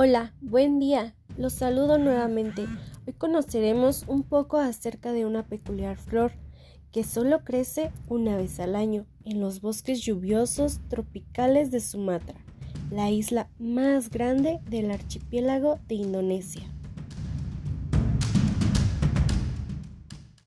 Hola, buen día. Los saludo nuevamente. Hoy conoceremos un poco acerca de una peculiar flor que solo crece una vez al año en los bosques lluviosos tropicales de Sumatra, la isla más grande del archipiélago de Indonesia.